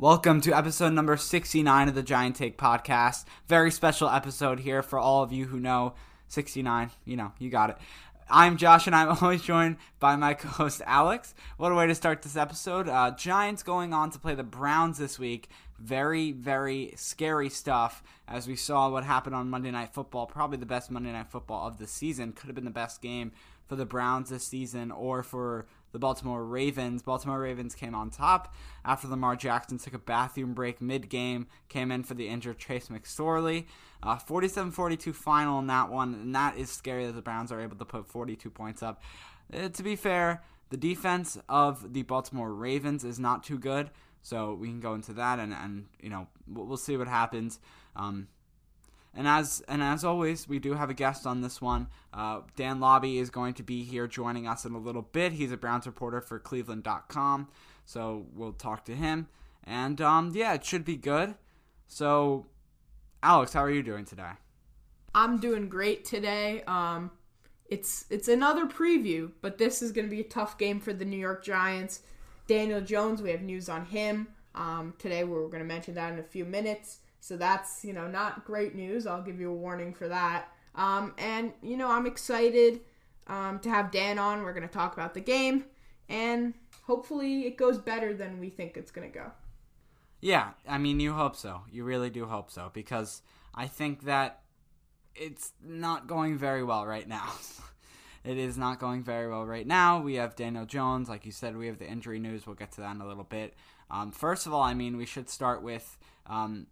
Welcome to episode number 69 of the Giant Take podcast. Very special episode here for all of you who know 69. You know, you got it. I'm Josh, and I'm always joined by my co host Alex. What a way to start this episode. Uh, Giants going on to play the Browns this week. Very, very scary stuff as we saw what happened on Monday Night Football. Probably the best Monday Night Football of the season. Could have been the best game for the Browns this season or for the Baltimore Ravens. Baltimore Ravens came on top after Lamar Jackson took a bathroom break mid game, came in for the injured Trace McSorley. 47 uh, 42 final in that one, and that is scary that the Browns are able to put 42 points up. Uh, to be fair, the defense of the Baltimore Ravens is not too good, so we can go into that and, and you know, we'll, we'll see what happens. Um, and as and as always, we do have a guest on this one. Uh, Dan Labbe is going to be here joining us in a little bit. He's a Browns reporter for Cleveland.com, so we'll talk to him. And um, yeah, it should be good. So, Alex, how are you doing today? I'm doing great today. Um, it's it's another preview, but this is going to be a tough game for the New York Giants. Daniel Jones, we have news on him um, today. We're going to mention that in a few minutes. So that's, you know, not great news. I'll give you a warning for that. Um, and, you know, I'm excited um, to have Dan on. We're going to talk about the game. And hopefully it goes better than we think it's going to go. Yeah, I mean, you hope so. You really do hope so. Because I think that it's not going very well right now. it is not going very well right now. We have Daniel Jones. Like you said, we have the injury news. We'll get to that in a little bit. Um, first of all, I mean, we should start with um,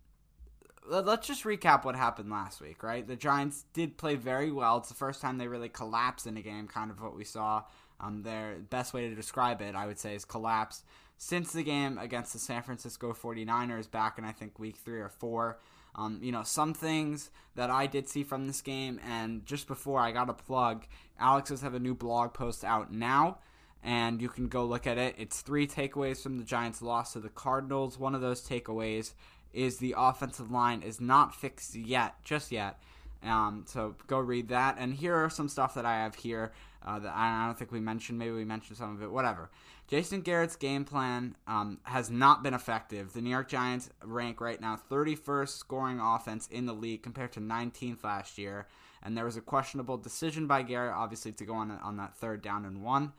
let's just recap what happened last week, right? The Giants did play very well. It's the first time they really collapsed in a game, kind of what we saw. Um, their best way to describe it, I would say, is collapse. Since the game against the San Francisco 49ers back in, I think, week three or four, um, you know, some things that I did see from this game, and just before I got a plug, Alex does have a new blog post out now, and you can go look at it. It's three takeaways from the Giants' loss to the Cardinals. One of those takeaways is the offensive line is not fixed yet, just yet. Um, so go read that. And here are some stuff that I have here uh, that I don't think we mentioned. Maybe we mentioned some of it. Whatever. Jason Garrett's game plan um, has not been effective. The New York Giants rank right now 31st scoring offense in the league compared to 19th last year. And there was a questionable decision by Garrett, obviously, to go on on that third down and one.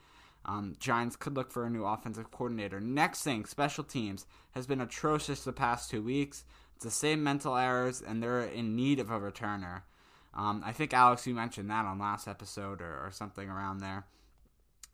Um, Giants could look for a new offensive coordinator. Next thing, special teams has been atrocious the past two weeks. It's the same mental errors, and they're in need of a returner. Um, I think Alex, you mentioned that on last episode or, or something around there.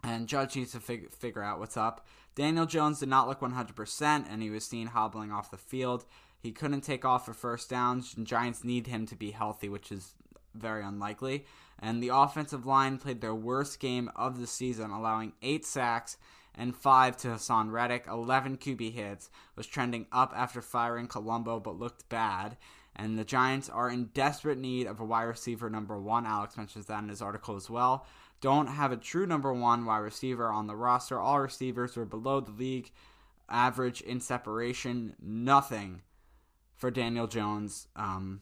And Judge needs to fig- figure out what's up. Daniel Jones did not look 100%, and he was seen hobbling off the field. He couldn't take off for first downs. Giants need him to be healthy, which is very unlikely. And the offensive line played their worst game of the season, allowing eight sacks and five to Haason Reddick. 11 QB hits, was trending up after firing Colombo, but looked bad. And the Giants are in desperate need of a wide receiver number one. Alex mentions that in his article as well. Don't have a true number one wide receiver on the roster. All receivers were below the league average in separation. Nothing for Daniel Jones. Um,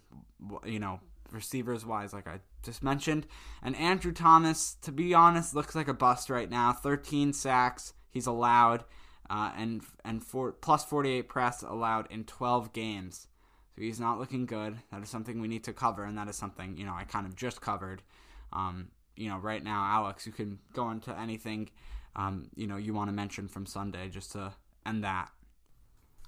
you know, receivers wise, like I just mentioned. And Andrew Thomas, to be honest, looks like a bust right now. 13 sacks he's allowed, uh, and and four, plus 48 press allowed in 12 games. So he's not looking good. That is something we need to cover, and that is something you know I kind of just covered. Um, you know, right now, Alex, you can go into anything um, you know you want to mention from Sunday just to end that.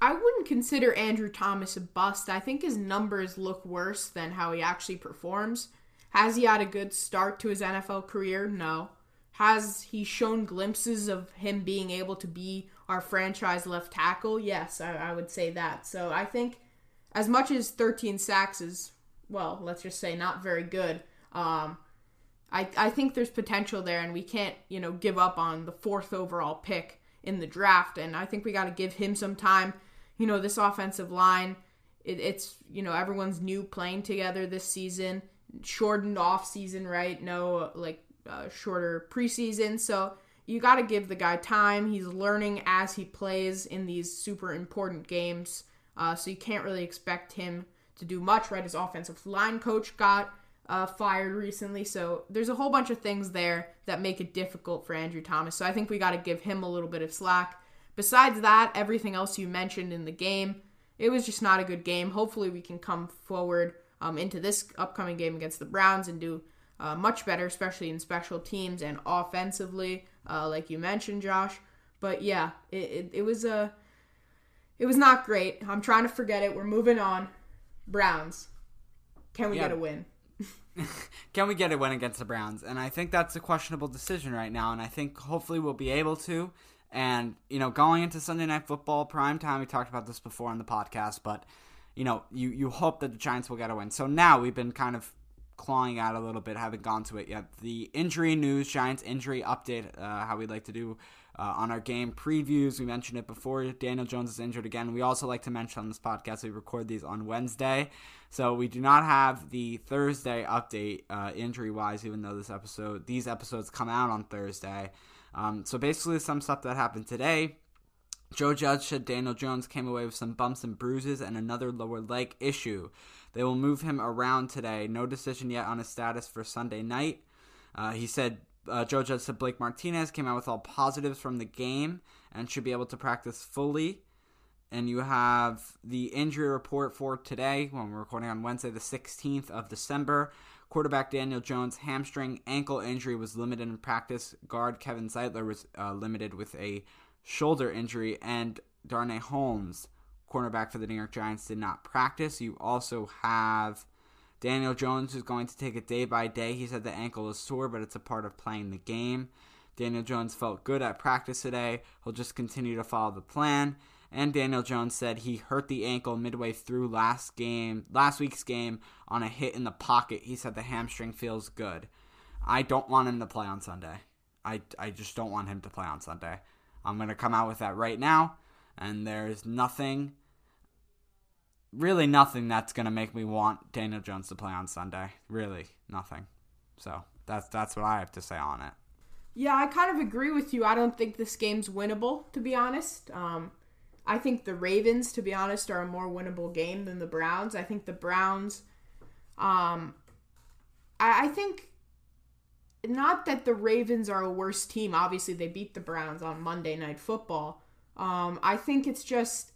I wouldn't consider Andrew Thomas a bust. I think his numbers look worse than how he actually performs. Has he had a good start to his NFL career? No. Has he shown glimpses of him being able to be our franchise left tackle? Yes, I, I would say that. So I think as much as 13 sacks is, well, let's just say not very good, um, I, I think there's potential there, and we can't, you know, give up on the fourth overall pick in the draft. And I think we got to give him some time. You know, this offensive line, it, it's, you know, everyone's new playing together this season, shortened off season, right? No, like, uh, shorter preseason. So you got to give the guy time. He's learning as he plays in these super important games. Uh, so you can't really expect him to do much, right? His offensive line coach got uh, fired recently. So there's a whole bunch of things there that make it difficult for Andrew Thomas. So I think we got to give him a little bit of slack. Besides that, everything else you mentioned in the game, it was just not a good game. Hopefully, we can come forward um, into this upcoming game against the Browns and do uh, much better, especially in special teams and offensively, uh, like you mentioned, Josh. But yeah, it, it, it was a. It was not great. I'm trying to forget it. We're moving on. Browns. Can we yeah. get a win? can we get a win against the Browns? And I think that's a questionable decision right now. And I think hopefully we'll be able to. And, you know, going into Sunday Night Football prime time, we talked about this before on the podcast, but, you know, you, you hope that the Giants will get a win. So now we've been kind of clawing out a little bit, haven't gone to it yet. The injury news, Giants injury update, uh, how we like to do uh, on our game previews. We mentioned it before. Daniel Jones is injured again. We also like to mention on this podcast we record these on Wednesday, so we do not have the Thursday update uh, injury wise. Even though this episode, these episodes come out on Thursday. Um, so basically, some stuff that happened today. Joe Judge said Daniel Jones came away with some bumps and bruises and another lower leg issue. They will move him around today. No decision yet on his status for Sunday night. Uh, he said uh, Joe Judge said Blake Martinez came out with all positives from the game and should be able to practice fully. And you have the injury report for today when we're recording on Wednesday, the 16th of December. Quarterback Daniel Jones' hamstring ankle injury was limited in practice. Guard Kevin Zeitler was uh, limited with a shoulder injury. And Darnay Holmes, cornerback for the New York Giants, did not practice. You also have Daniel Jones who's going to take it day by day. He said the ankle is sore, but it's a part of playing the game. Daniel Jones felt good at practice today. He'll just continue to follow the plan. And Daniel Jones said he hurt the ankle midway through last game, last week's game on a hit in the pocket. He said the hamstring feels good. I don't want him to play on Sunday. I, I just don't want him to play on Sunday. I'm going to come out with that right now. And there's nothing really nothing that's gonna make me want Daniel Jones to play on Sunday. Really, nothing. So that's that's what I have to say on it. Yeah, I kind of agree with you. I don't think this game's winnable, to be honest. Um, I think the Ravens, to be honest, are a more winnable game than the Browns. I think the Browns, um, I, I think not that the Ravens are a worse team. Obviously, they beat the Browns on Monday Night Football. Um, I think it's just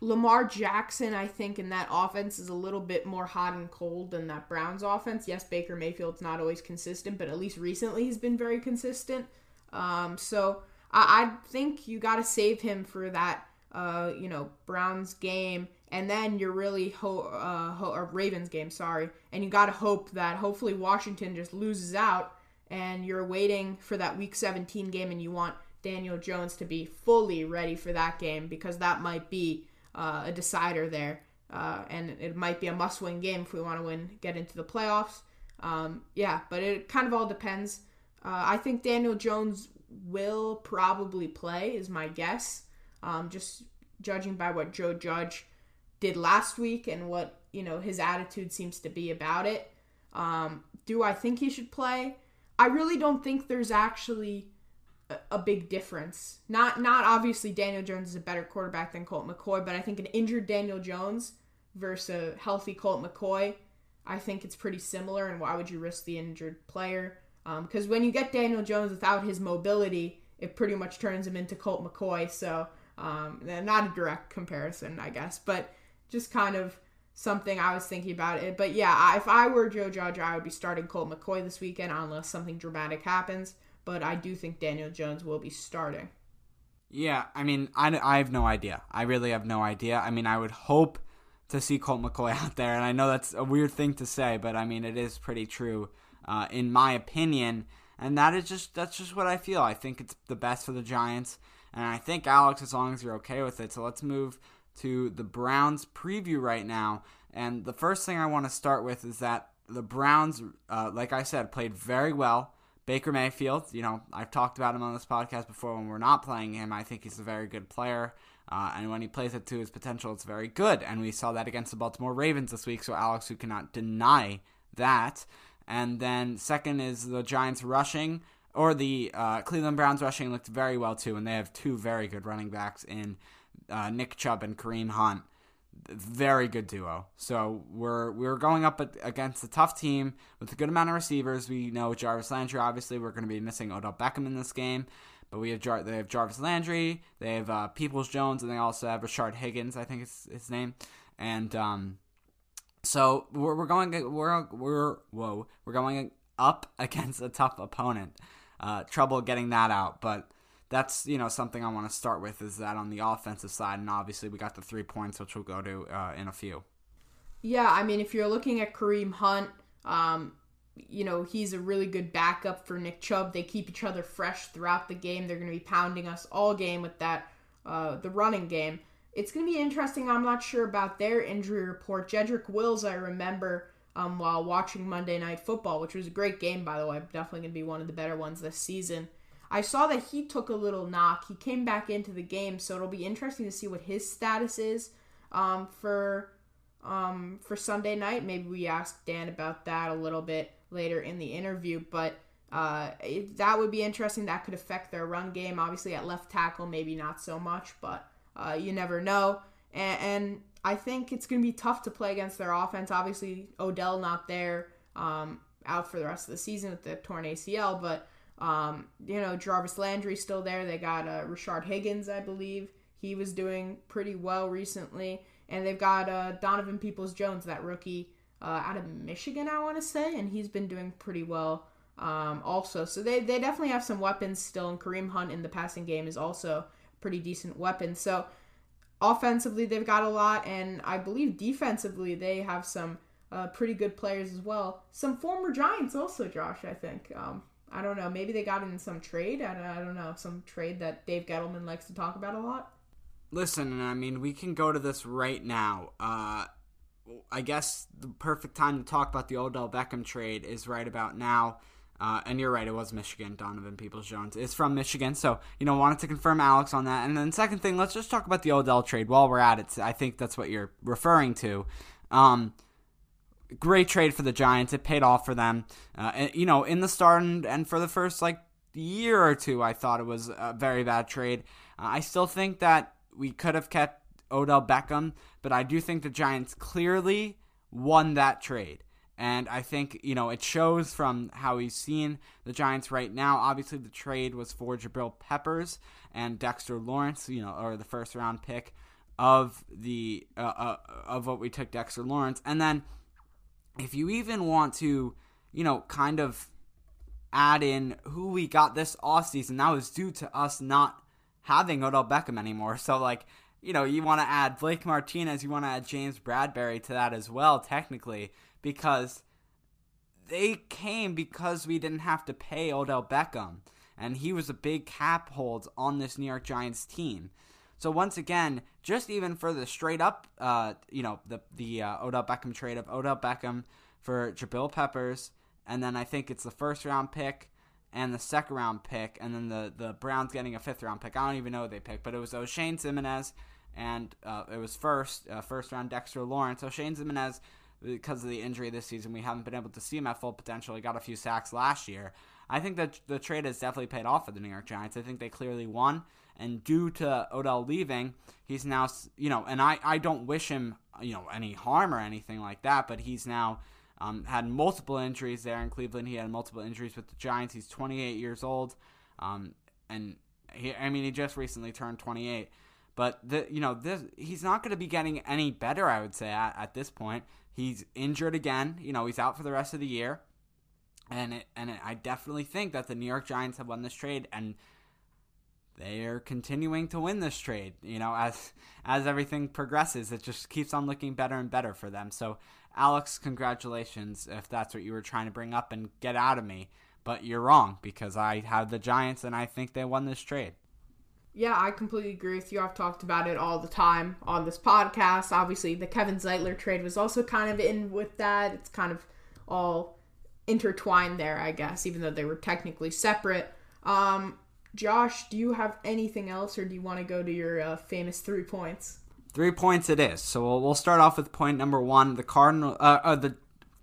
Lamar Jackson, I think, in that offense is a little bit more hot and cold than that Browns offense. Yes, Baker Mayfield's not always consistent, but at least recently he's been very consistent. Um, so I, I, think you got to save him for that, uh, you know, Browns game, and then you're really ho- uh, ho- or Ravens game, sorry, and you got to hope that hopefully Washington just loses out, and you're waiting for that Week 17 game, and you want Daniel Jones to be fully ready for that game because that might be uh, a decider there. Uh, and it might be a must-win game if we want to win, get into the playoffs. Um, yeah, but it kind of all depends. Uh, I think Daniel Jones will probably play, is my guess. Um, just judging by what Joe Judge did last week and what you know his attitude seems to be about it. Um, do I think he should play? I really don't think there's actually a, a big difference. Not not obviously Daniel Jones is a better quarterback than Colt McCoy, but I think an injured Daniel Jones versus a healthy Colt McCoy, I think it's pretty similar. And why would you risk the injured player? Because um, when you get Daniel Jones without his mobility, it pretty much turns him into Colt McCoy. So um, not a direct comparison, I guess, but just kind of something I was thinking about it. But yeah, if I were Joe Judge, I would be starting Colt McCoy this weekend unless something dramatic happens. But I do think Daniel Jones will be starting. Yeah, I mean, I, I have no idea. I really have no idea. I mean, I would hope to see Colt McCoy out there, and I know that's a weird thing to say, but I mean, it is pretty true, uh, in my opinion. And that is just that's just what I feel. I think it's the best for the Giants, and I think Alex, as long as you're okay with it. So let's move to the Browns preview right now. And the first thing I want to start with is that the Browns, uh, like I said, played very well. Baker Mayfield, you know, I've talked about him on this podcast before when we're not playing him. I think he's a very good player. Uh, and when he plays it to his potential, it's very good. And we saw that against the Baltimore Ravens this week. So Alex, who cannot deny that. And then second is the Giants rushing, or the uh, Cleveland Browns rushing looked very well too. And they have two very good running backs in uh, Nick Chubb and Kareem Hunt. Very good duo. So we're we're going up against a tough team with a good amount of receivers. We know Jarvis Landry. Obviously, we're going to be missing Odell Beckham in this game, but we have Jar- they have Jarvis Landry, they have uh, Peoples Jones, and they also have Rashard Higgins. I think is his name, and um, so we're, we're going we're we're whoa we're going up against a tough opponent. Uh, trouble getting that out, but that's you know something I want to start with is that on the offensive side, and obviously we got the three points, which we'll go to uh, in a few. Yeah, I mean, if you're looking at Kareem Hunt, um, you know he's a really good backup for Nick Chubb. They keep each other fresh throughout the game. They're going to be pounding us all game with that uh, the running game. It's going to be interesting. I'm not sure about their injury report. Jedrick Wills, I remember. Um, while watching Monday Night Football, which was a great game, by the way, definitely going to be one of the better ones this season. I saw that he took a little knock. He came back into the game, so it'll be interesting to see what his status is um, for um, for Sunday night. Maybe we ask Dan about that a little bit later in the interview, but uh, it, that would be interesting. That could affect their run game. Obviously, at left tackle, maybe not so much, but uh, you never know. And, and, I think it's going to be tough to play against their offense. Obviously, Odell not there, um, out for the rest of the season with the torn ACL, but um, you know, Jarvis Landry still there. They got uh, Rashard Higgins, I believe. He was doing pretty well recently. And they've got uh, Donovan Peoples Jones, that rookie uh, out of Michigan, I want to say. And he's been doing pretty well um, also. So they, they definitely have some weapons still. And Kareem Hunt in the passing game is also pretty decent weapon. So offensively, they've got a lot. And I believe defensively, they have some uh, pretty good players as well. Some former Giants also, Josh, I think. Um, I don't know. Maybe they got in some trade. I don't, I don't know. Some trade that Dave Gettleman likes to talk about a lot. Listen, I mean, we can go to this right now. Uh, I guess the perfect time to talk about the Odell Beckham trade is right about now. Uh, and you're right, it was Michigan. Donovan Peoples Jones is from Michigan, so you know wanted to confirm Alex on that. And then second thing, let's just talk about the Odell trade while we're at it. I think that's what you're referring to. Um, great trade for the Giants. It paid off for them. Uh, and, you know, in the start and, and, for the first like year or two, I thought it was a very bad trade. Uh, I still think that we could have kept Odell Beckham, but I do think the Giants clearly won that trade. And I think, you know, it shows from how he's seen the Giants right now. Obviously, the trade was for Jabril Peppers and Dexter Lawrence, you know, or the first round pick of the uh, uh, of what we took Dexter Lawrence. And then if you even want to, you know, kind of add in who we got this offseason, that was due to us not having Odell Beckham anymore. So, like, you know, you want to add Blake Martinez, you want to add James Bradberry to that as well, technically, because they came because we didn't have to pay Odell Beckham. And he was a big cap hold on this New York Giants team. So once again, just even for the straight up, uh, you know, the the uh, Odell Beckham trade of Odell Beckham for Jabril Peppers, and then I think it's the first round pick and the second round pick, and then the the Browns getting a fifth round pick. I don't even know what they picked, but it was Oshane Ximines and uh, it was first uh, first round Dexter Lawrence. So Shane Ximines, because of the injury this season, we haven't been able to see him at full potential. He got a few sacks last year. I think that the trade has definitely paid off for the New York Giants. I think they clearly won, and due to Odell leaving, he's now you know, and I I don't wish him you know any harm or anything like that, but he's now. Um, had multiple injuries there in Cleveland. He had multiple injuries with the Giants. He's 28 years old, um, and he, I mean, he just recently turned 28. But the you know this he's not going to be getting any better. I would say at, at this point he's injured again. You know he's out for the rest of the year, and it, and it, I definitely think that the New York Giants have won this trade and they're continuing to win this trade. You know as as everything progresses, it just keeps on looking better and better for them. So Alex, congratulations if that's what you were trying to bring up and get out of me. But you're wrong because I have the Giants and I think they won this trade. Yeah, I completely agree with you. I've talked about it all the time on this podcast. Obviously, the Kevin Zeitler trade was also kind of in with that. It's kind of all intertwined there, I guess, even though they were technically separate. Um, Josh, do you have anything else, or do you want to go to your uh, famous three points? Three points it is. So we'll, we'll start off with point number one. The Cardinal, uh, uh, the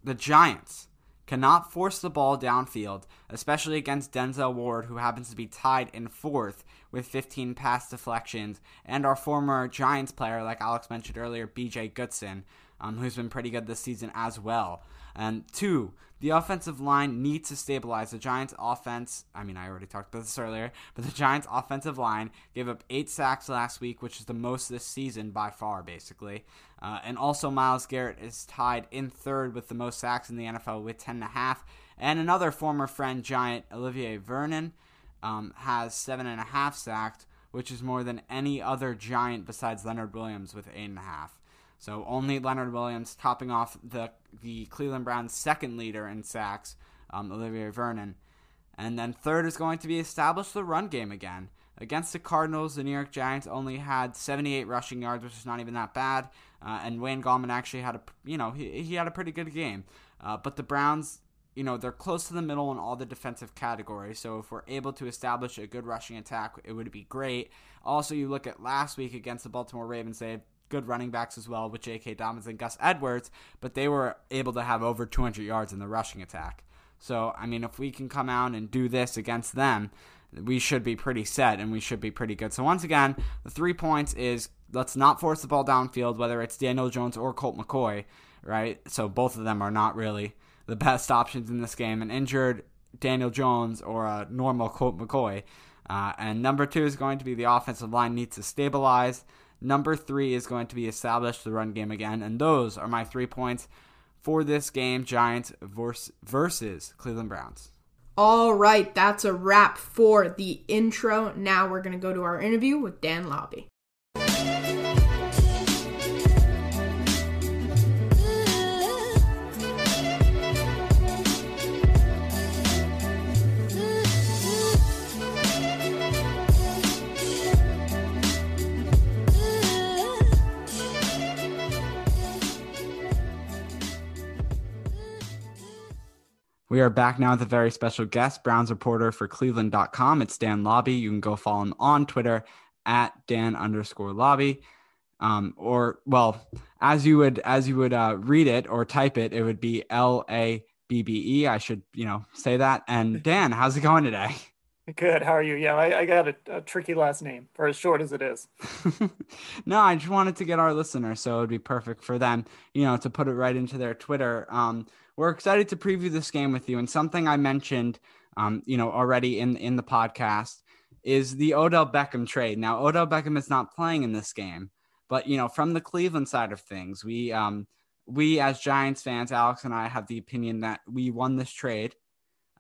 the Giants cannot force the ball downfield, especially against Denzel Ward, who happens to be tied in fourth with 15 pass deflections, and our former Giants player, like Alex mentioned earlier, BJ Goodson, um, who's been pretty good this season as well. And two, the offensive line needs to stabilize. The Giants' offense, I mean, I already talked about this earlier, but the Giants' offensive line gave up eight sacks last week, which is the most this season by far, basically. Uh, and also, Myles Garrett is tied in third with the most sacks in the NFL with 10.5. And another former friend, Giant Olivier Vernon, um, has 7.5 sacked, which is more than any other Giant besides Leonard Williams with 8.5. So only Leonard Williams topping off the the Cleveland Browns' second leader in sacks, um, Olivier Vernon. And then third is going to be establish the run game again. Against the Cardinals, the New York Giants only had 78 rushing yards, which is not even that bad. Uh, and Wayne Gallman actually had a, you know, he, he had a pretty good game. Uh, but the Browns, you know, they're close to the middle in all the defensive categories. So if we're able to establish a good rushing attack, it would be great. Also, you look at last week against the Baltimore Ravens, they had good running backs as well with J.K. Dobbins and Gus Edwards, but they were able to have over 200 yards in the rushing attack. So, I mean, if we can come out and do this against them, we should be pretty set and we should be pretty good. So, once again, the three points is let's not force the ball downfield, whether it's Daniel Jones or Colt McCoy, right? So, both of them are not really the best options in this game. An injured Daniel Jones or a normal Colt McCoy. Uh, and number two is going to be the offensive line needs to stabilize. Number three is going to be establish the run game again. And those are my three points for this game Giants versus Cleveland Browns. All right, that's a wrap for the intro. Now we're going to go to our interview with Dan Labbe. We are back now with a very special guest, Browns reporter for Cleveland.com. It's Dan Labbe. You can go follow him on Twitter at Dan underscore Labbe. Um, or well, as you would as you would uh, read it or type it, it would be L A B B E. I should you know say that. And Dan, how's it going today? Good. How are you? Yeah, I, I got a, a, tricky last name for as short as it is. no, I just wanted to get our listeners, so it would be perfect for them, you know, to put it right into their Twitter. Um, we're excited to preview this game with you. And something I mentioned, um, you know, already in in the podcast is the Odell Beckham trade. Now, Odell Beckham is not playing in this game, but you know, from the Cleveland side of things, we um, we as Giants fans, Alex and I have the opinion that we won this trade.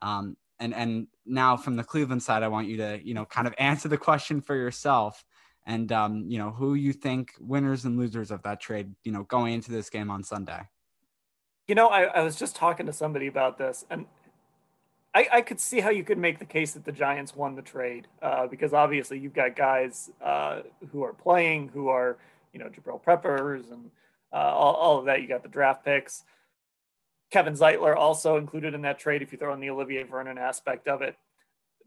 Um, and and now from the Cleveland side, I want you to you know kind of answer the question for yourself and um, you know who you think winners and losers of that trade you know going into this game on Sunday. You know, I, I was just talking to somebody about this, and I, I could see how you could make the case that the Giants won the trade uh, because obviously you've got guys uh, who are playing, who are, you know, Jabril Peppers and uh, all, all of that. You got the draft picks. Kevin Zeitler also included in that trade if you throw in the Olivier Vernon aspect of it.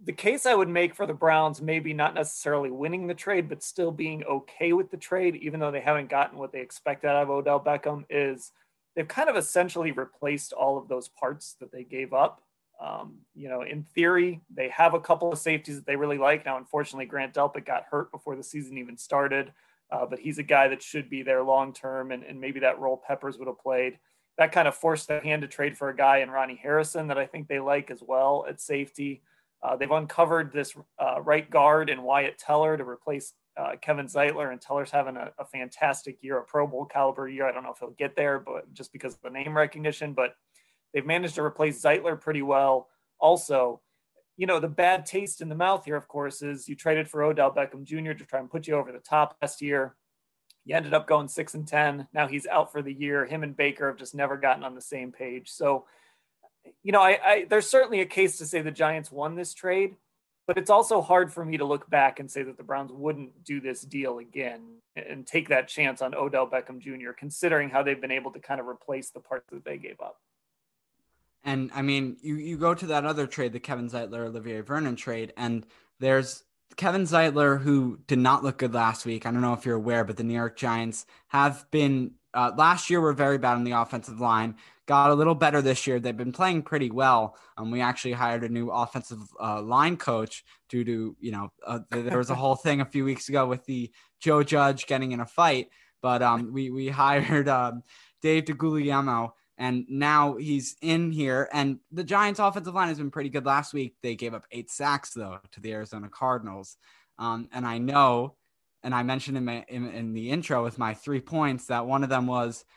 the case I would make for the Browns, maybe not necessarily winning the trade, but still being okay with the trade, even though they haven't gotten what they expect out of Odell Beckham, is they've kind of essentially replaced all of those parts that they gave up. Um, you know, in theory, they have a couple of safeties that they really like. Now, unfortunately, Grant Delpit got hurt before the season even started, uh, but he's a guy that should be there long term, and, and maybe that role Peppers would have played. That kind of forced their hand to trade for a guy in Ronnie Harrison that I think they like as well at safety. Uh, they've uncovered this uh, right guard in Wyatt Teller to replace uh, Kevin Zeitler, and Teller's having a, a, fantastic year, a Pro Bowl caliber year. I don't know if he'll get there, but just because of the name recognition, but they've managed to replace Zeitler pretty well. Also, you know, the bad taste in the mouth here, of course, is you traded for Odell Beckham Jr. to try and put you over the top last year. You ended up going six and 10. Now he's out for the year. Him and Baker have just never gotten on the same page. So, you know, I, I, there's certainly a case to say the Giants won this trade, but it's also hard for me to look back and say that the Browns wouldn't do this deal again and take that chance on Odell Beckham Jr., considering how they've been able to kind of replace the parts that they gave up. And I mean, you, you go to that other trade, the Kevin Zeitler Olivier Vernon trade, and there's Kevin Zeitler, who did not look good last week. I don't know if you're aware, but the New York Giants have been uh, last year were very bad on the offensive line got a little better this year. They've been playing pretty well. Um, we actually hired a new offensive uh, line coach due to, you know, uh, there was a whole thing a few weeks ago with the Joe Judge getting in a fight, but um, we, we hired um, Dave DeGuglielmo and now he's in here. And the Giants' offensive line has been pretty good last week. They gave up eight sacks, though, to the Arizona Cardinals. Um, and I know, and I mentioned in, my, in, in the intro with my three points that one of them was –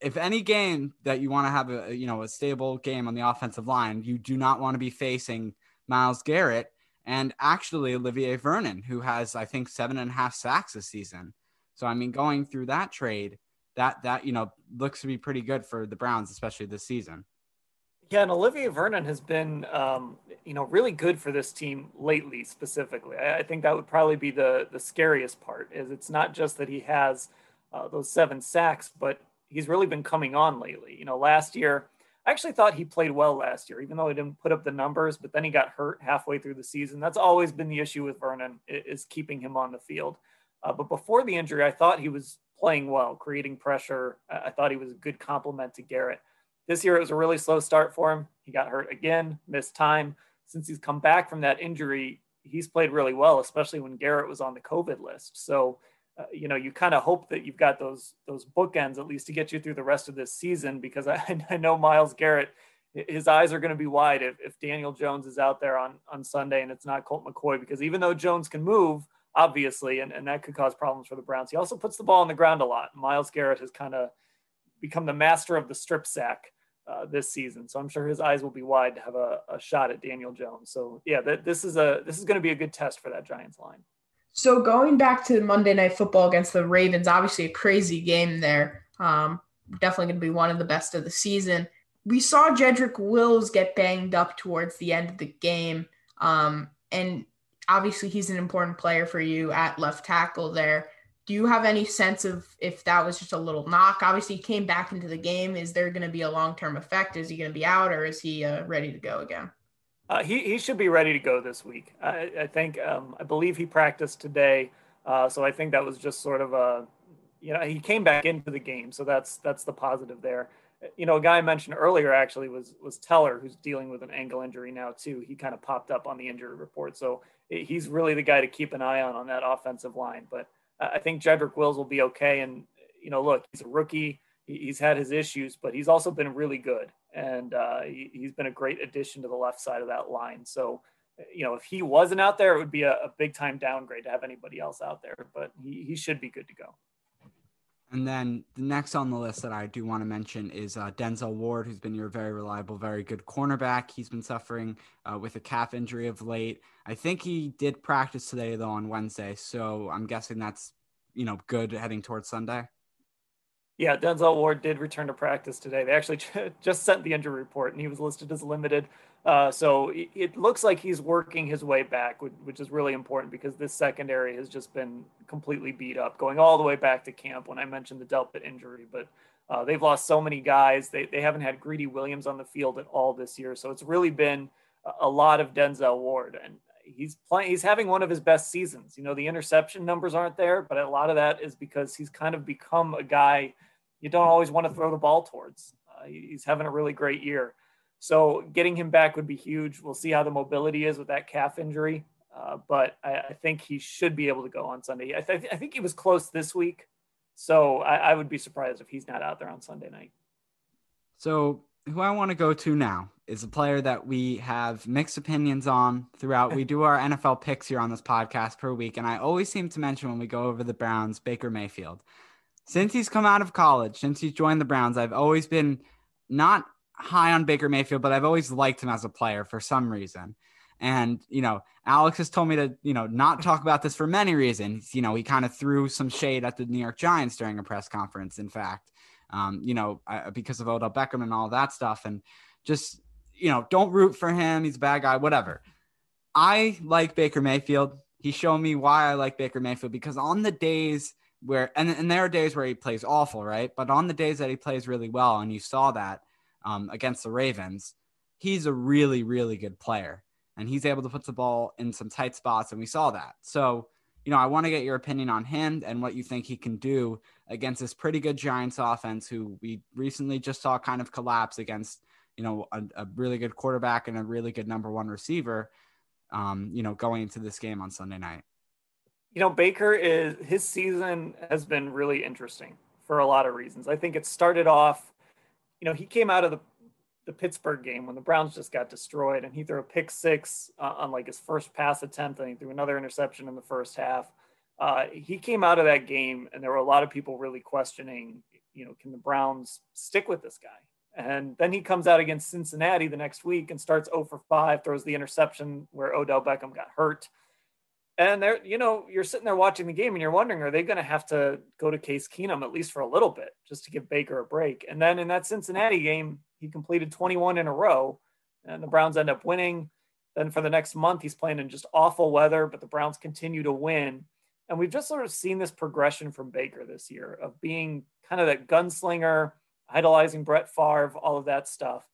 if any game that you want to have a you know a stable game on the offensive line, you do not want to be facing Myles Garrett and actually Olivier Vernon, who has I think seven and a half sacks this season. So I mean, going through that trade, that that you know looks to be pretty good for the Browns, especially this season. Yeah, and Olivier Vernon has been, um, you know, really good for this team lately. Specifically, I, I, think that would probably be the the scariest part. Is it's not just that he has uh, those seven sacks, but he's really been coming on lately. You know, last year, I actually thought he played well last year, even though he didn't put up the numbers, but then he got hurt halfway through the season. That's always been the issue with Vernon is keeping him on the field. Uh, but before the injury, I thought he was playing well, creating pressure. I thought he was a good complement to Garrett. This year, it was a really slow start for him. He got hurt again, missed time. Since he's come back from that injury, he's played really well, especially when Garrett was on the COVID list. So uh, you know, you kind of hope that you've got those those bookends at least to get you through the rest of this season because I, I know Myles Garrett, his eyes are going to be wide if, if Daniel Jones is out there on on Sunday and it's not Colt McCoy because even though Jones can move, obviously, and, and that could cause problems for the Browns, he also puts the ball on the ground a lot. Myles Garrett has kind of become the master of the strip sack. Uh, this season, so I'm sure his eyes will be wide to have a, a shot at Daniel Jones. So yeah, that, this is a this is going to be a good test for that Giants line. So going back to Monday Night Football against the Ravens, obviously a crazy game there. Um, definitely going to be one of the best of the season. We saw Jedrick Wills get banged up towards the end of the game, um, and obviously he's an important player for you at left tackle there. Do you have any sense of if that was just a little knock? Obviously, he came back into the game. Is there going to be a long term effect? Is he going to be out, or is he uh, ready to go again? Uh, he, he should be ready to go this week. I, I think, um, I believe he practiced today. Uh, so I think that was just sort of a, you know, he came back into the game. So that's, that's the positive there. You know, a guy I mentioned earlier actually was, was Teller, who's dealing with an ankle injury now too. He kind of popped up on the injury report. So he's really the guy to keep an eye on on that offensive line. But I think Jedrick Wills will be okay. And, you know, look, he's a rookie. He's had his issues, but he's also been really good and uh, he, has been a great addition to the left side of that line. So, you know, if he wasn't out there, it would be a, a big time downgrade to have anybody else out there. But he, he should be good to go. And then the next on the list that I do want to mention is uh, Denzel Ward, who's been your very reliable, very good cornerback. He's been suffering uh, with a calf injury of late. I think he did practice today, though, on Wednesday. So I'm guessing that's, you know, good heading towards Sunday. Yeah, Denzel Ward did return to practice today. They actually just sent the injury report, and he was listed as limited. Uh, so it looks like he's working his way back, which is really important because this secondary has just been completely beat up, going all the way back to camp when I mentioned the Delpit injury. But uh, they've lost so many guys. They, they haven't had Greedy Williams on the field at all this year. So it's really been a lot of Denzel Ward, and he's playing. He's having one of his best seasons. You know, the interception numbers aren't there, but a lot of that is because he's kind of become a guy you don't always want to throw the ball towards. Uh, he's having a really great year. So getting him back would be huge. We'll see how the mobility is with that calf injury. Uh, but I, I, think he should be able to go on Sunday. I, th- I think he was close this week. So I, I would be surprised if he's not out there on Sunday night. So who I want to go to now is a player that we have mixed opinions on throughout. we do our NFL picks here on this podcast per week, and I always seem to mention when we go over the Browns, Baker Mayfield. Since he's come out of college, since he's joined the Browns, I've always been not high on Baker Mayfield, but I've always liked him as a player for some reason. And, you know, Alex has told me to, you know, not talk about this for many reasons. You know, he kind of threw some shade at the New York Giants during a press conference, in fact, um, you know, uh, because of Odell Beckham and all that stuff. And just, you know, don't root for him. He's a bad guy, whatever. I like Baker Mayfield. He showed me why I like Baker Mayfield because on the days where, and, and there are days where he plays awful, right? But on the days that he plays really well, and you saw that um, against the Ravens, he's a really, really good player and he's able to put the ball in some tight spots, and we saw that. So, you know, I want to get your opinion on him and what you think he can do against this pretty good Giants offense, who we recently just saw kind of collapse against, you know, a, a really good quarterback and a really good number one receiver. Um, you know, going into this game on Sunday night. You know, Baker is his season has been really interesting for a lot of reasons. I think it started off, you know, he came out of the the Pittsburgh game when the Browns just got destroyed, and he threw a pick six uh, on like his first pass attempt, and he threw another interception in the first half. Uh, he came out of that game, and there were a lot of people really questioning, you know, can the Browns stick with this guy? And then he comes out against Cincinnati the next week and starts 0 for 5, throws the interception where Odell Beckham got hurt. And there, you know, you're sitting there watching the game and you're wondering, are they going to have to go to Case Keenum at least for a little bit just to give Baker a break? And then in that Cincinnati game, he completed 21 in a row, and the Browns end up winning. Then for the next month, he's playing in just awful weather, but the Browns continue to win. And we've just sort of seen this progression from Baker this year of being kind of that gunslinger, idolizing Brett Favre, all of that stuff.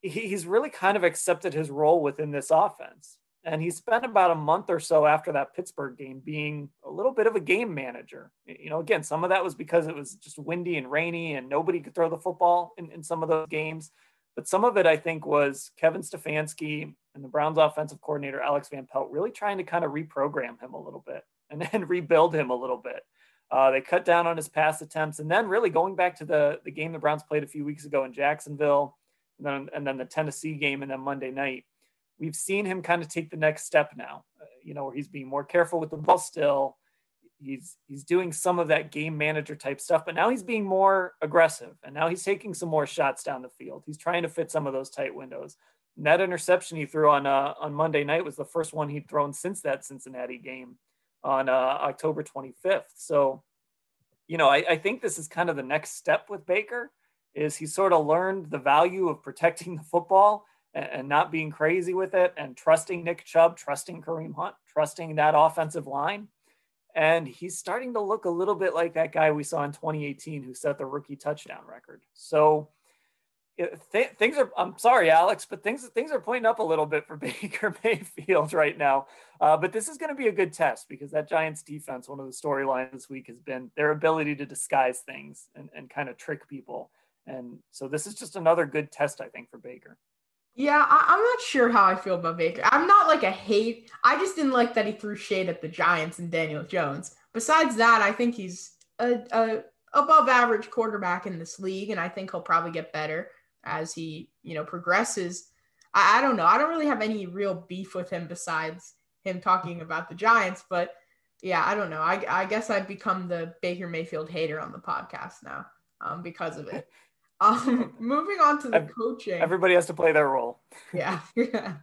He's really kind of accepted his role within this offense. And he spent about a month or so after that Pittsburgh game being a little bit of a game manager. You know, again, some of that was because it was just windy and rainy and nobody could throw the football in, in some of those games. But some of it, I think, was Kevin Stefanski and the Browns offensive coordinator, Alex Van Pelt, really trying to kind of reprogram him a little bit and then rebuild him a little bit. Uh, they cut down on his pass attempts. And then really going back to the, the game the Browns played a few weeks ago in Jacksonville, and then, and then the Tennessee game, and then Monday night we've seen him kind of take the next step now, uh, you know, where he's being more careful with the ball still. He's he's doing some of that game manager type stuff, but now he's being more aggressive, and now he's taking some more shots down the field. He's trying to fit some of those tight windows. And that interception he threw on uh, on Monday night was the first one he'd thrown since that Cincinnati game on uh, October 25th. So, you know, I, I think this is kind of the next step with Baker. Is he sort of learned the value of protecting the football and, not being crazy with it and trusting Nick Chubb, trusting Kareem Hunt, trusting that offensive line. And he's starting to look a little bit like that guy we saw in 2018 who set the rookie touchdown record. So th- things are, I'm sorry, Alex, but things, things are pointing up a little bit for Baker Mayfield right now. Uh, but this is going to be a good test because that Giants defense, one of the storylines this week has been their ability to disguise things and, and kind of trick people. And so this is just another good test, I think, for Baker. Yeah, I, am not sure how I feel about Baker. I'm not like a hate. I just didn't like that he threw shade at the Giants and Daniel Jones. Besides that, I think he's a, a above average quarterback in this league, and I think he'll probably get better as he you know progresses. I, I don't know. I don't really have any real beef with him besides him talking about the Giants, but yeah, I don't know. I, I guess I've become the Baker Mayfield hater on the podcast now um, because of it. Um, moving on to the coaching. Everybody has to play their role. yeah, yeah.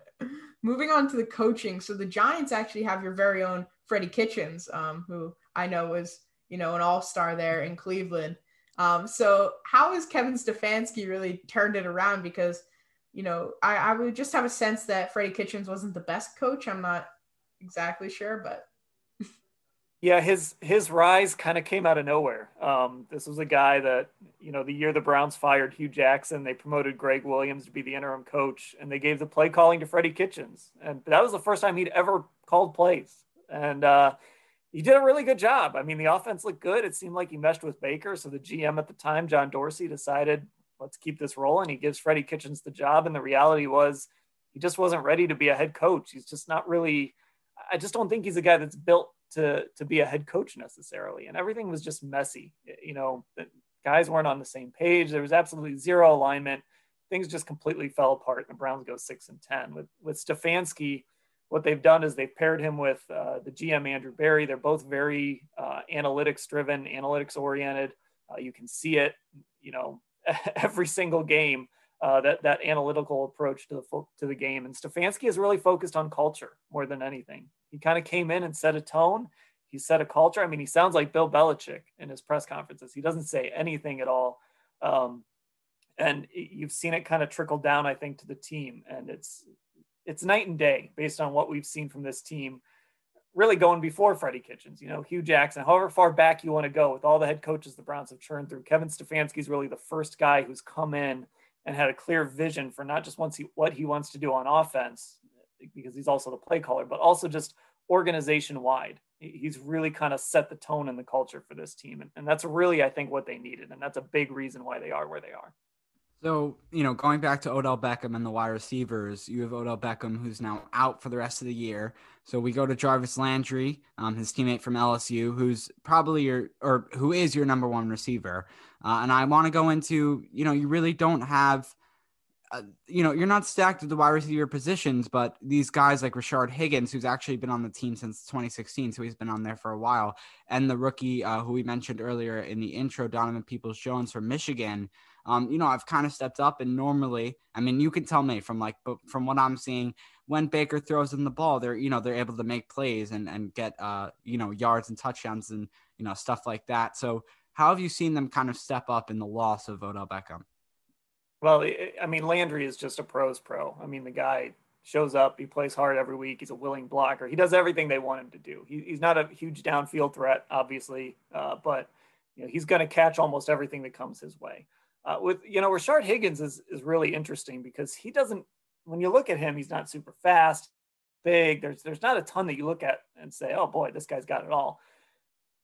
Moving on to the coaching. So the Giants actually have your very own Freddie Kitchens, um, who I know was you know an all star there in Cleveland. Um, so how has Kevin Stefanski really turned it around? Because you know I, I would just have a sense that Freddie Kitchens wasn't the best coach. I'm not exactly sure, but Yeah, his his rise kind of came out of nowhere. Um, this was a guy that you know the year the Browns fired Hue Jackson, they promoted Gregg Williams to be the interim coach, and they gave the play calling to Freddie Kitchens, and that was the first time he'd ever called plays, and uh, he did a really good job. I mean, the offense looked good. It seemed like he meshed with Baker, so the GM at the time, John Dorsey, decided let's keep this rolling. He gives Freddie Kitchens the job, and the reality was he just wasn't ready to be a head coach. He's just not really. I just don't think he's a guy that's built to to be a head coach necessarily. And everything was just messy. You know, guys weren't on the same page. There was absolutely zero alignment. Things just completely fell apart. And the Browns go six and ten with with Stefanski. What they've done is they've paired him with uh, the GM Andrew Berry. They're both very uh, analytics driven, analytics oriented. Uh, you can see it. You know, every single game. Uh, that that analytical approach to the to the game. And Stefanski is really focused on culture more than anything. He kind of came in and set a tone. He set a culture. I mean, he sounds like Bill Belichick in his press conferences. He doesn't say anything at all. Um, and you've seen it kind of trickle down, I think, to the team. And it's it's night and day based on what we've seen from this team. Really going before Freddie Kitchens, you know, Hue Jackson, however far back you want to go with all the head coaches the Browns have churned through. Kevin Stefanski is really the first guy who's come in and had a clear vision for not just once he, what he wants to do on offense, because he's also the play caller, but also just organization wide. He's really kind of set the tone and the culture for this team. And, and that's really, I think, what they needed. And that's a big reason why they are where they are. So, you know, going back to Odell Beckham and the wide receivers, you have Odell Beckham who's now out for the rest of the year. So we go to Jarvis Landry, um, his teammate from LSU, who's probably your or who is your number one receiver. Uh, and I want to go into, you know, you really don't have uh, you know, you're not stacked at the wide receiver positions, but these guys like Rashard Higgins, who's actually been on the team since 2016, so he's been on there for a while, and the rookie uh, who we mentioned earlier in the intro, Donovan Peoples Jones from Michigan. Um, you know, I've kind of stepped up, and normally, I mean, you can tell me from like, but from what I'm seeing, when Baker throws in the ball, they're you know they're able to make plays and and get uh you know yards and touchdowns and you know stuff like that. So, how have you seen them kind of step up in the loss of Odell Beckham? Well, I mean, Landry is just a pro's pro. I mean, the guy shows up, he plays hard every week, he's a willing blocker. He does everything they want him to do. He, he's not a huge downfield threat, obviously, uh, but you know he's going to catch almost everything that comes his way. Uh, with you know, Rashard Higgins is is really interesting because he doesn't. When you look at him, he's not super fast, big. There's there's not a ton that you look at and say, oh boy, this guy's got it all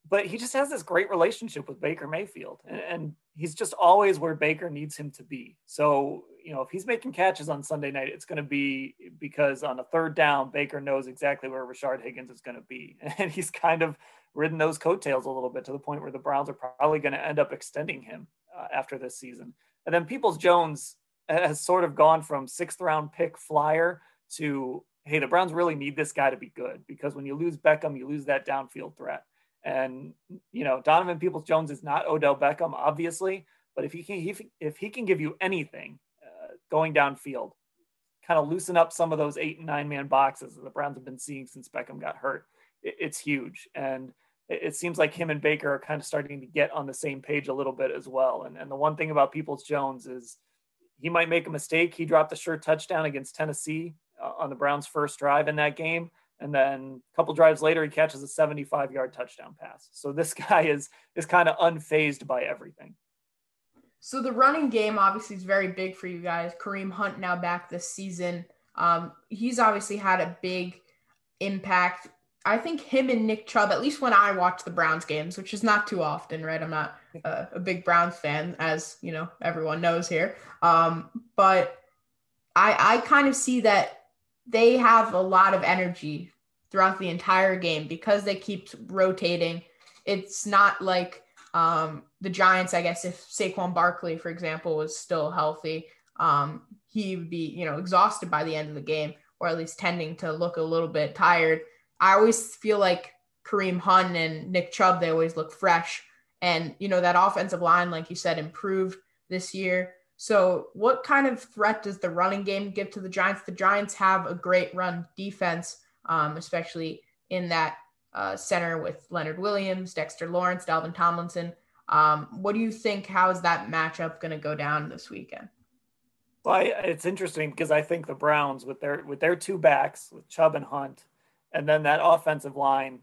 but he just has this great relationship with Baker Mayfield, and, and, he's just always where Baker needs him to be. So, you know, if he's making catches on Sunday night, it's going to be because on a third down, Baker knows exactly where Rashard Higgins is going to be, and he's kind of ridden those coattails a little bit to the point where the Browns are probably going to end up extending him uh, after this season. And then Peoples Jones has sort of gone from sixth round pick flyer to hey, the Browns really need this guy to be good because when you lose Beckham, you lose that downfield threat. And you know, Donovan Peoples Jones is not Odell Beckham, obviously, but if he can, if, if he can give you anything uh, going downfield, kind of loosen up some of those eight and nine man boxes that the Browns have been seeing since Beckham got hurt, it, it's huge. And it, seems like him and Baker are kind of starting to get on the same page a little bit as well. And, and the one thing about Peoples Jones is he might make a mistake. He dropped a sure touchdown against Tennessee uh, on the Browns' first drive in that game. And then a couple drives later he catches a 75 yard touchdown pass. So this guy is is kind of unfazed by everything. So the running game obviously is very big for you guys. Kareem hunt now back this season. Um, he's obviously had a big impact i think him and nick chubb at least when i watch the browns games which is not too often right i'm not a, big browns fan as you know everyone knows here um, but i i kind of see that they have a lot of energy throughout the entire game because they keep rotating. It's not like um, the Giants, I guess, if Saquon Barkley, for example, was still healthy, um, he would be, you know, exhausted by the end of the game, or at least tending to look a little bit tired. I always feel like Kareem Hunt and Nick Chubb, they always look fresh. And, you know, that offensive line, like you said, improved this year. So, what kind of threat does the running game give to the Giants? The Giants have a great run defense, um, especially in that uh, center with Leonard Williams, Dexter Lawrence, Dalvin Tomlinson. Um, what do you think? How is that matchup going to go down this weekend? Well, I, it's interesting because I think the Browns, with their with their two backs, with Chubb and Hunt, and then that offensive line,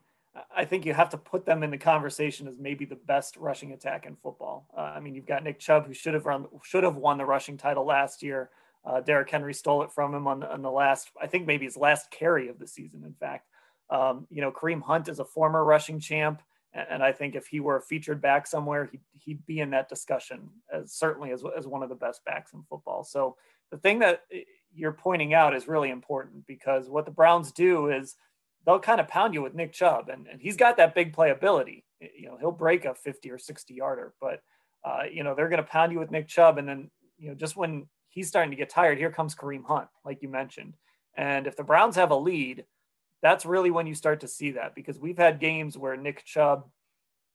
I think you have to put them in the conversation as maybe the best rushing attack in football. Uh, I mean, you've got Nick Chubb, who should have run, should have won the rushing title last year. Uh, Derrick Henry stole it from him on, on the last, I think maybe his last carry of the season. In fact, um, you know, Kareem Hunt is a former rushing champ, and, and, I think if he were a featured back somewhere, he'd, he'd be in that discussion as certainly as, as one of the best backs in football. So the thing that eh, you're pointing out is really important because what the Browns do is they'll kind of pound you with Nick Chubb, and, and he's got that big playability. You know, he'll break a 50 or 60 yarder, but uh, you know they're going to pound you with Nick Chubb, and then you know just when he's starting to get tired, here comes Kareem Hunt, like you mentioned. And if the Browns have a lead, that's really when you start to see that because we've had games where Nick Chubb,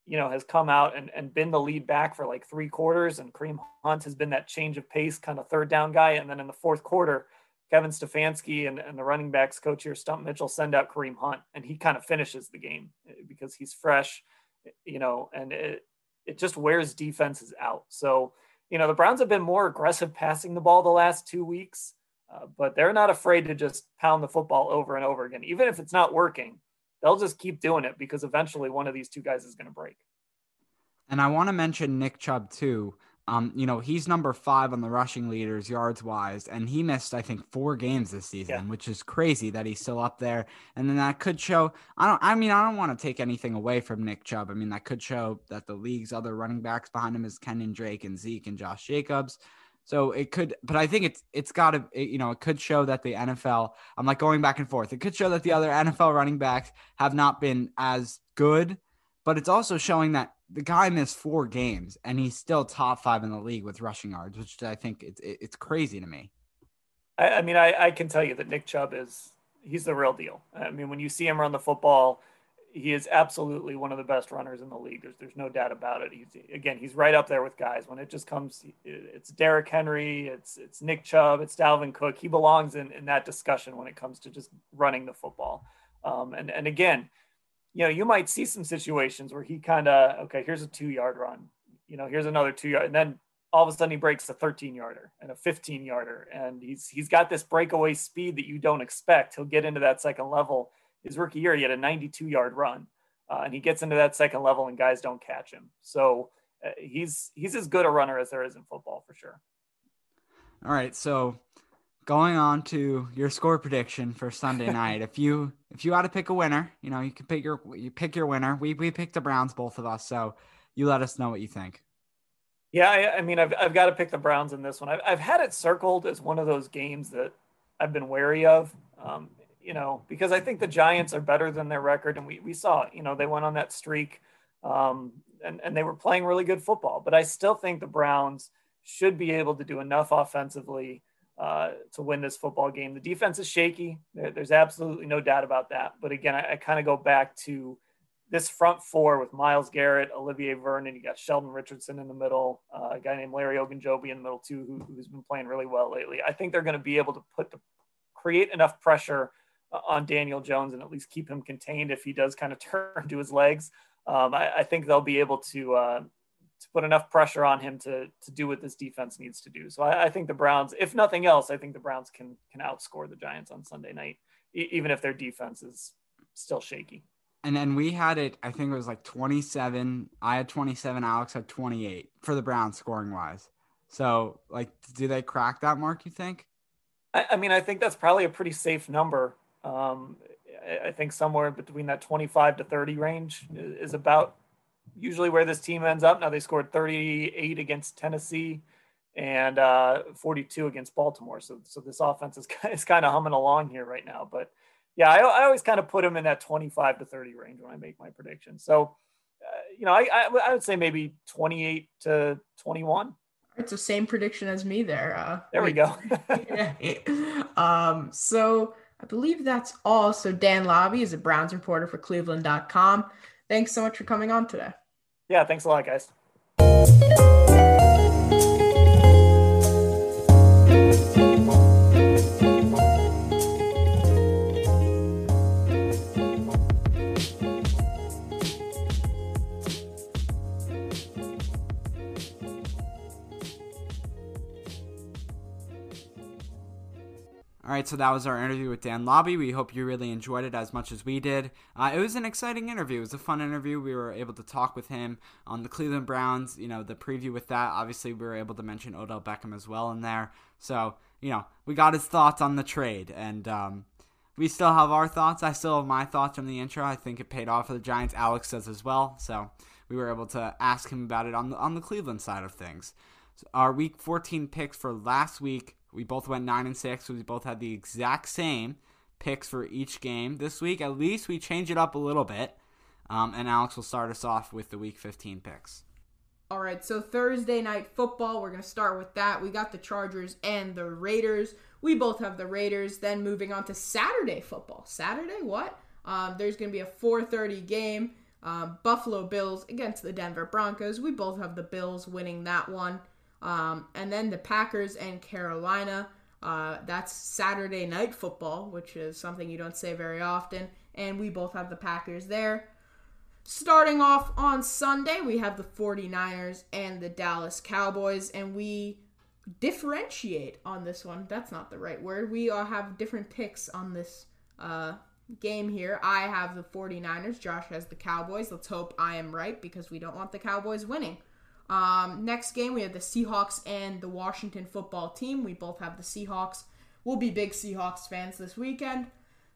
you know, has come out and, and been the lead back for like three quarters, and Kareem Hunt has been that change of pace kind of third down guy. And then in the fourth quarter, Kevin Stefanski and, and the running backs coach here, Stump Mitchell, send out Kareem Hunt, and he kind of finishes the game eh, because he's fresh, you know, and it, it just wears defenses out. So, you know, the Browns have been more aggressive passing the ball the last two weeks, uh, but they're not afraid to just pound the football over and over again. Even if it's not working, they'll just keep doing it because eventually one of these two guys is going to break. And I want to mention Nick Chubb too. Um, you know, he's number five on the rushing leaders yards wise, and he missed, I think, four games this season, yeah. which is crazy that he's still up there. And then that could show I don't I mean, I don't want to take anything away from Nick Chubb. I mean, that could show that the league's other running backs behind him is Kenyan Drake and Zeke and Josh Jacobs. So it could, but I think it's it's got to, you know, it could show that the NFL. I'm like going back and forth. It could show that the other NFL running backs have not been as good, but it's also showing that the guy missed four games and he's still top five in the league with rushing yards, which I think it's it's crazy to me. I, I mean, I, I can tell you that Nick Chubb is he's the real deal. I mean, when you see him run the football, he is absolutely one of the best runners in the league. There's there's no doubt about it. He's again, he's right up there with guys. When it just comes, it's Derrick Henry, it's it's Nick Chubb, it's Dalvin Cook. He belongs in in that discussion when it comes to just running the football. Um, and and again, you know, you might see some situations where he kind of, okay, here's a two yard run, you know, here's another two yard, and then all of a sudden he breaks a 13 yarder and a 15 yarder, and he's he's got this breakaway speed that you don't expect. He'll get into that second level. His rookie year, he had a 92 yard run, uh, and he gets into that second level, and guys don't catch him. So uh, he's he's as good a runner as there is in football for sure. All right, so going on to your score prediction for Sunday night. if you if you had to pick a winner, you know, you can pick your you pick your winner. We we picked the Browns, both of us. So you let us know what you think. Yeah, I, I mean, I've I've got to pick the Browns in this one. I've I've had it circled as one of those games that I've been wary of. Um, you know, because I think the Giants are better than their record, and we we saw, you know, they went on that streak, um, and and they were playing really good football. But I still think the Browns should be able to do enough offensively uh, to win this football game. The defense is shaky. There, there's absolutely no doubt about that. But again, I, I kind of go back to this front four with Myles Garrett, Olivier Vernon. You got Sheldon Richardson in the middle, uh, a guy named Larry Ogunjobi in the middle too, who, has been playing really well lately. I think they're going to be able to put the create enough pressure uh, on Daniel Jones and at least keep him contained if he does kind of turn to his legs. Um, I, I, think they'll be able to uh, to put enough pressure on him to to do what this defense needs to do. So I, I think the Browns, if nothing else, I think the Browns can can outscore the Giants on Sunday night, e- even if their defense is still shaky. And then we had it, I think it was like 27. I had 27. Alex had 28 for the Browns scoring wise. So, like, do they crack that mark, you think? I, I mean, I think that's probably a pretty safe number. Um, I, I think somewhere between that 25 to 30 range is, is about usually where this team ends up. Now they scored 38 against Tennessee and uh, 42 against Baltimore. So, so this offense is, is kind of humming along here right now. But yeah, I, I always kind of put them in that 25 to 30 range when I make my predictions. So, uh, you know, I, I, I, would say maybe 28 to 21. It's the same prediction as me there. Uh, there we go. um, so I believe that's all. So Dan Labbe is a Browns reporter for Cleveland.com. Thanks so much for coming on today. Yeah, thanks a lot, guys. All right, so that was our interview with Dan Labbe. We hope you really enjoyed it as much as we did. Uh, it was an exciting interview. It was a fun interview. We were able to talk with him on the Cleveland Browns. You know, the preview with that. Obviously, we were able to mention Odell Beckham as well in there. So, you know, we got his thoughts on the trade, and um, we still have our thoughts. I still have my thoughts from the intro. I think it paid off for the Giants. Alex does as well. So we were able to ask him about it on the on the Cleveland side of things. So our Week 14 picks for last week we both went nine and six. we both had the exact same picks for each game. This week, at least, we change it up a little bit. Um, and Alex will start us off with the Week 15 picks. All right, so Thursday night football, we're going to start with that. We got the Chargers and the Raiders. We both have the Raiders. Then moving on to Saturday football. Saturday, what? Um, there's going to be a 4:30 game. Um, Buffalo Bills against the Denver Broncos. We both have the Bills winning that one. Um, and then the Packers and Carolina. Uh, that's Saturday night football, which is something you don't say very often. And we both have the Packers there. Starting off on Sunday, we have the 49ers and the Dallas Cowboys, and we differentiate on this one. That's not the right word. We all have different picks on this uh, game here. I have the 49ers, Josh has the Cowboys. Let's hope I am right because we don't want the Cowboys winning. Um, next game, we have the Seahawks and the Washington football team. We both have the Seahawks. We'll be big Seahawks fans this weekend.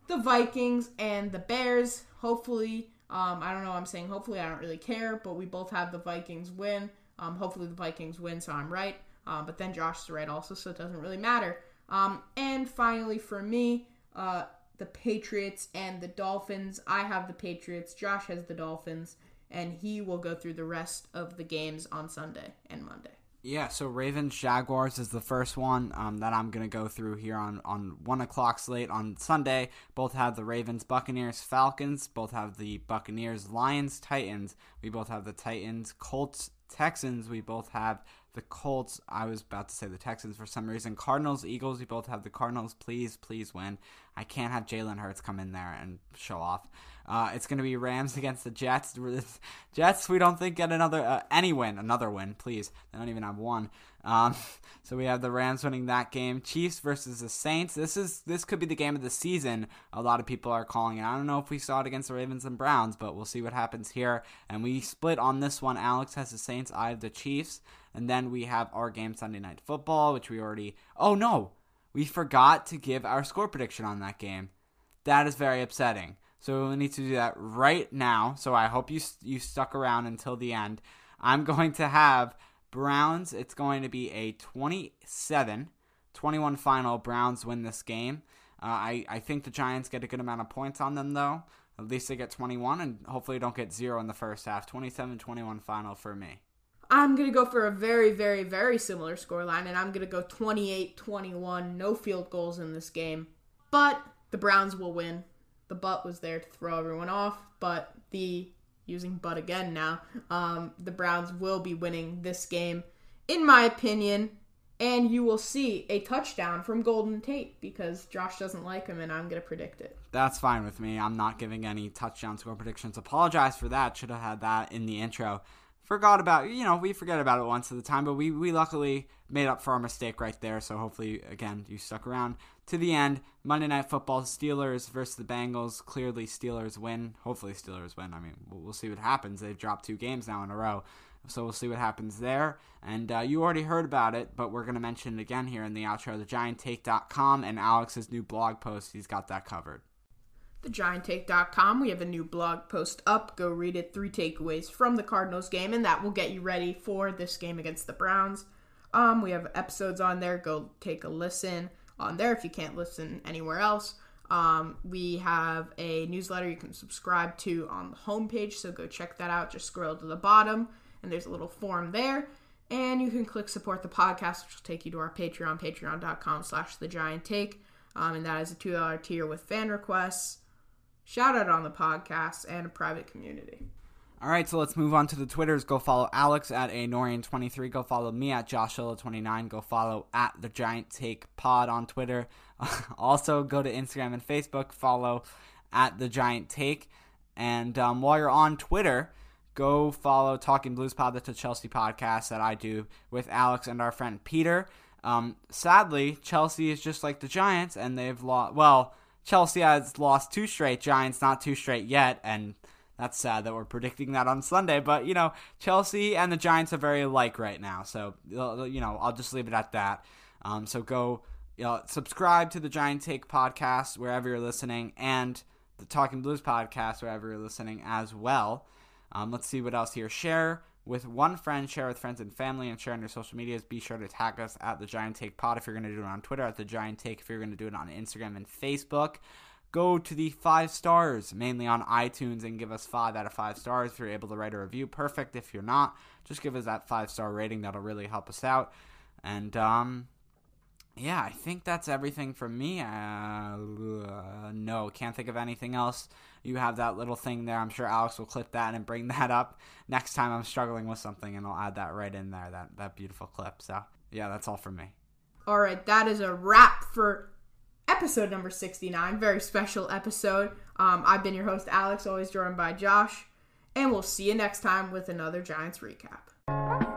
The Vikings and the Bears. Hopefully, um, I don't know. I'm saying hopefully. I don't really care, but we both have the Vikings win. Um, hopefully, the Vikings win, so I'm right. Um, but then Josh is right also, so it doesn't really matter. Um, and finally, for me, uh, the Patriots and the Dolphins. I have the Patriots. Josh has the Dolphins and he will go through the rest of the games on Sunday and Monday. Yeah, so Ravens Jaguars is the first one um, that I'm gonna go through here on on one o'clock slate on Sunday. Both have the Ravens Buccaneers Falcons. Both have the Buccaneers Lions Titans. We both have the Titans Colts Texans. We both have the Colts. I was about to say the Texans for some reason. Cardinals Eagles. We both have the Cardinals. Please, please win. I can't have Jalen Hurts come in there and show off. Uh, it's going to be Rams against the Jets. Jets, we don't think get another uh, any win, another win, please. They don't even have one. Um, so we have the Rams winning that game. Chiefs versus the Saints. This is this could be the game of the season. A lot of people are calling it. I don't know if we saw it against the Ravens and Browns, but we'll see what happens here. And we split on this one. Alex has the Saints. I have the Chiefs. And then we have our game Sunday Night Football, which we already. Oh no, we forgot to give our score prediction on that game. That is very upsetting. So we need to do that right now. So I hope you you stuck around until the end. I'm going to have Browns. It's going to be a 27 21 final. Browns win this game. Uh, I, I think the Giants get a good amount of points on them, though. At least they get 21, and hopefully don't get zero in the first half. 27 21 final for me. I'm going to go for a very, very, very similar scoreline, and I'm going to go 28 21. No field goals in this game. But the Browns will win the butt was there to throw everyone off, but the using butt again now, um, the Browns will be winning this game, in my opinion. And you will see a touchdown from Golden Tate because Josh doesn't like him, and I'm going to predict it. That's fine with me. I'm not giving any touchdown score predictions. Apologize for that. Should have had that in the intro forgot about you know we forget about it once at a time but we we luckily made up for our mistake right there so hopefully again you stuck around to the end monday night football steelers versus the bengals clearly steelers win hopefully steelers win i mean we'll, see what happens they've dropped two games now in a row so we'll see what happens there and uh, you already heard about it but we're going to mention it again here in the outro The thegianttake.com and alex's new blog post he's got that covered thegianttake.com. We have a new blog post up. Go read it. Three takeaways from the Cardinals game, and that will get you ready for this game against the Browns. Um, we have episodes on there. Go take a listen on there if you can't listen anywhere else. Um, we have a newsletter you can subscribe to on the homepage, so go check that out. Just scroll to the bottom, and there's a little form there. And you can click support the podcast, which will take you to our Patreon, patreon.com slash the giant take. Um, and that is a $2 tier with fan requests shout out on the podcast, and a private community. All right, so let's move on to the Twitters. Go follow Alex at a Norian23. Go follow me at Joshua29. Go follow at the Giant Take Pod on Twitter. also, go to Instagram and Facebook. Follow at the Giant Take. And um, while you're on Twitter, go follow Talking Blues Pod. the Chelsea podcast that I do with Alex and our friend Peter. Um, sadly, Chelsea is just like the Giants, and they've lost. Well, Chelsea has lost two straight. Giants not two straight yet, and that's sad that we're predicting that on Sunday. But you know, Chelsea and the Giants are very alike right now. So you know, I'll just leave it at that. Um, so go you know, subscribe to the Giant Take podcast wherever you're listening, and the Talking Blues podcast wherever you're listening as well. Um, let's see what else here. Share with one friend, share with friends and family, and share on your social medias. Be sure to tag us at the Giant Take Pod if you're going to do it on Twitter, at the Giant Take if you're going to do it on Instagram and Facebook. Go to the five stars, mainly on iTunes, and give us five out of five stars if you're able to write a review. Perfect if you're not. Just give us that five star rating. That'll really help us out. And um, yeah, I think that's everything from me. Uh, no, can't think of anything else. You have that little thing there. I'm sure Alex will clip that and bring that up next time I'm struggling with something, and I'll add that right in there. That that beautiful clip. So yeah, that's all from me. All right, that is a wrap for episode number 69. Very special episode. Um, I've been your host, Alex, always joined by Josh, and we'll see you next time with another Giants recap.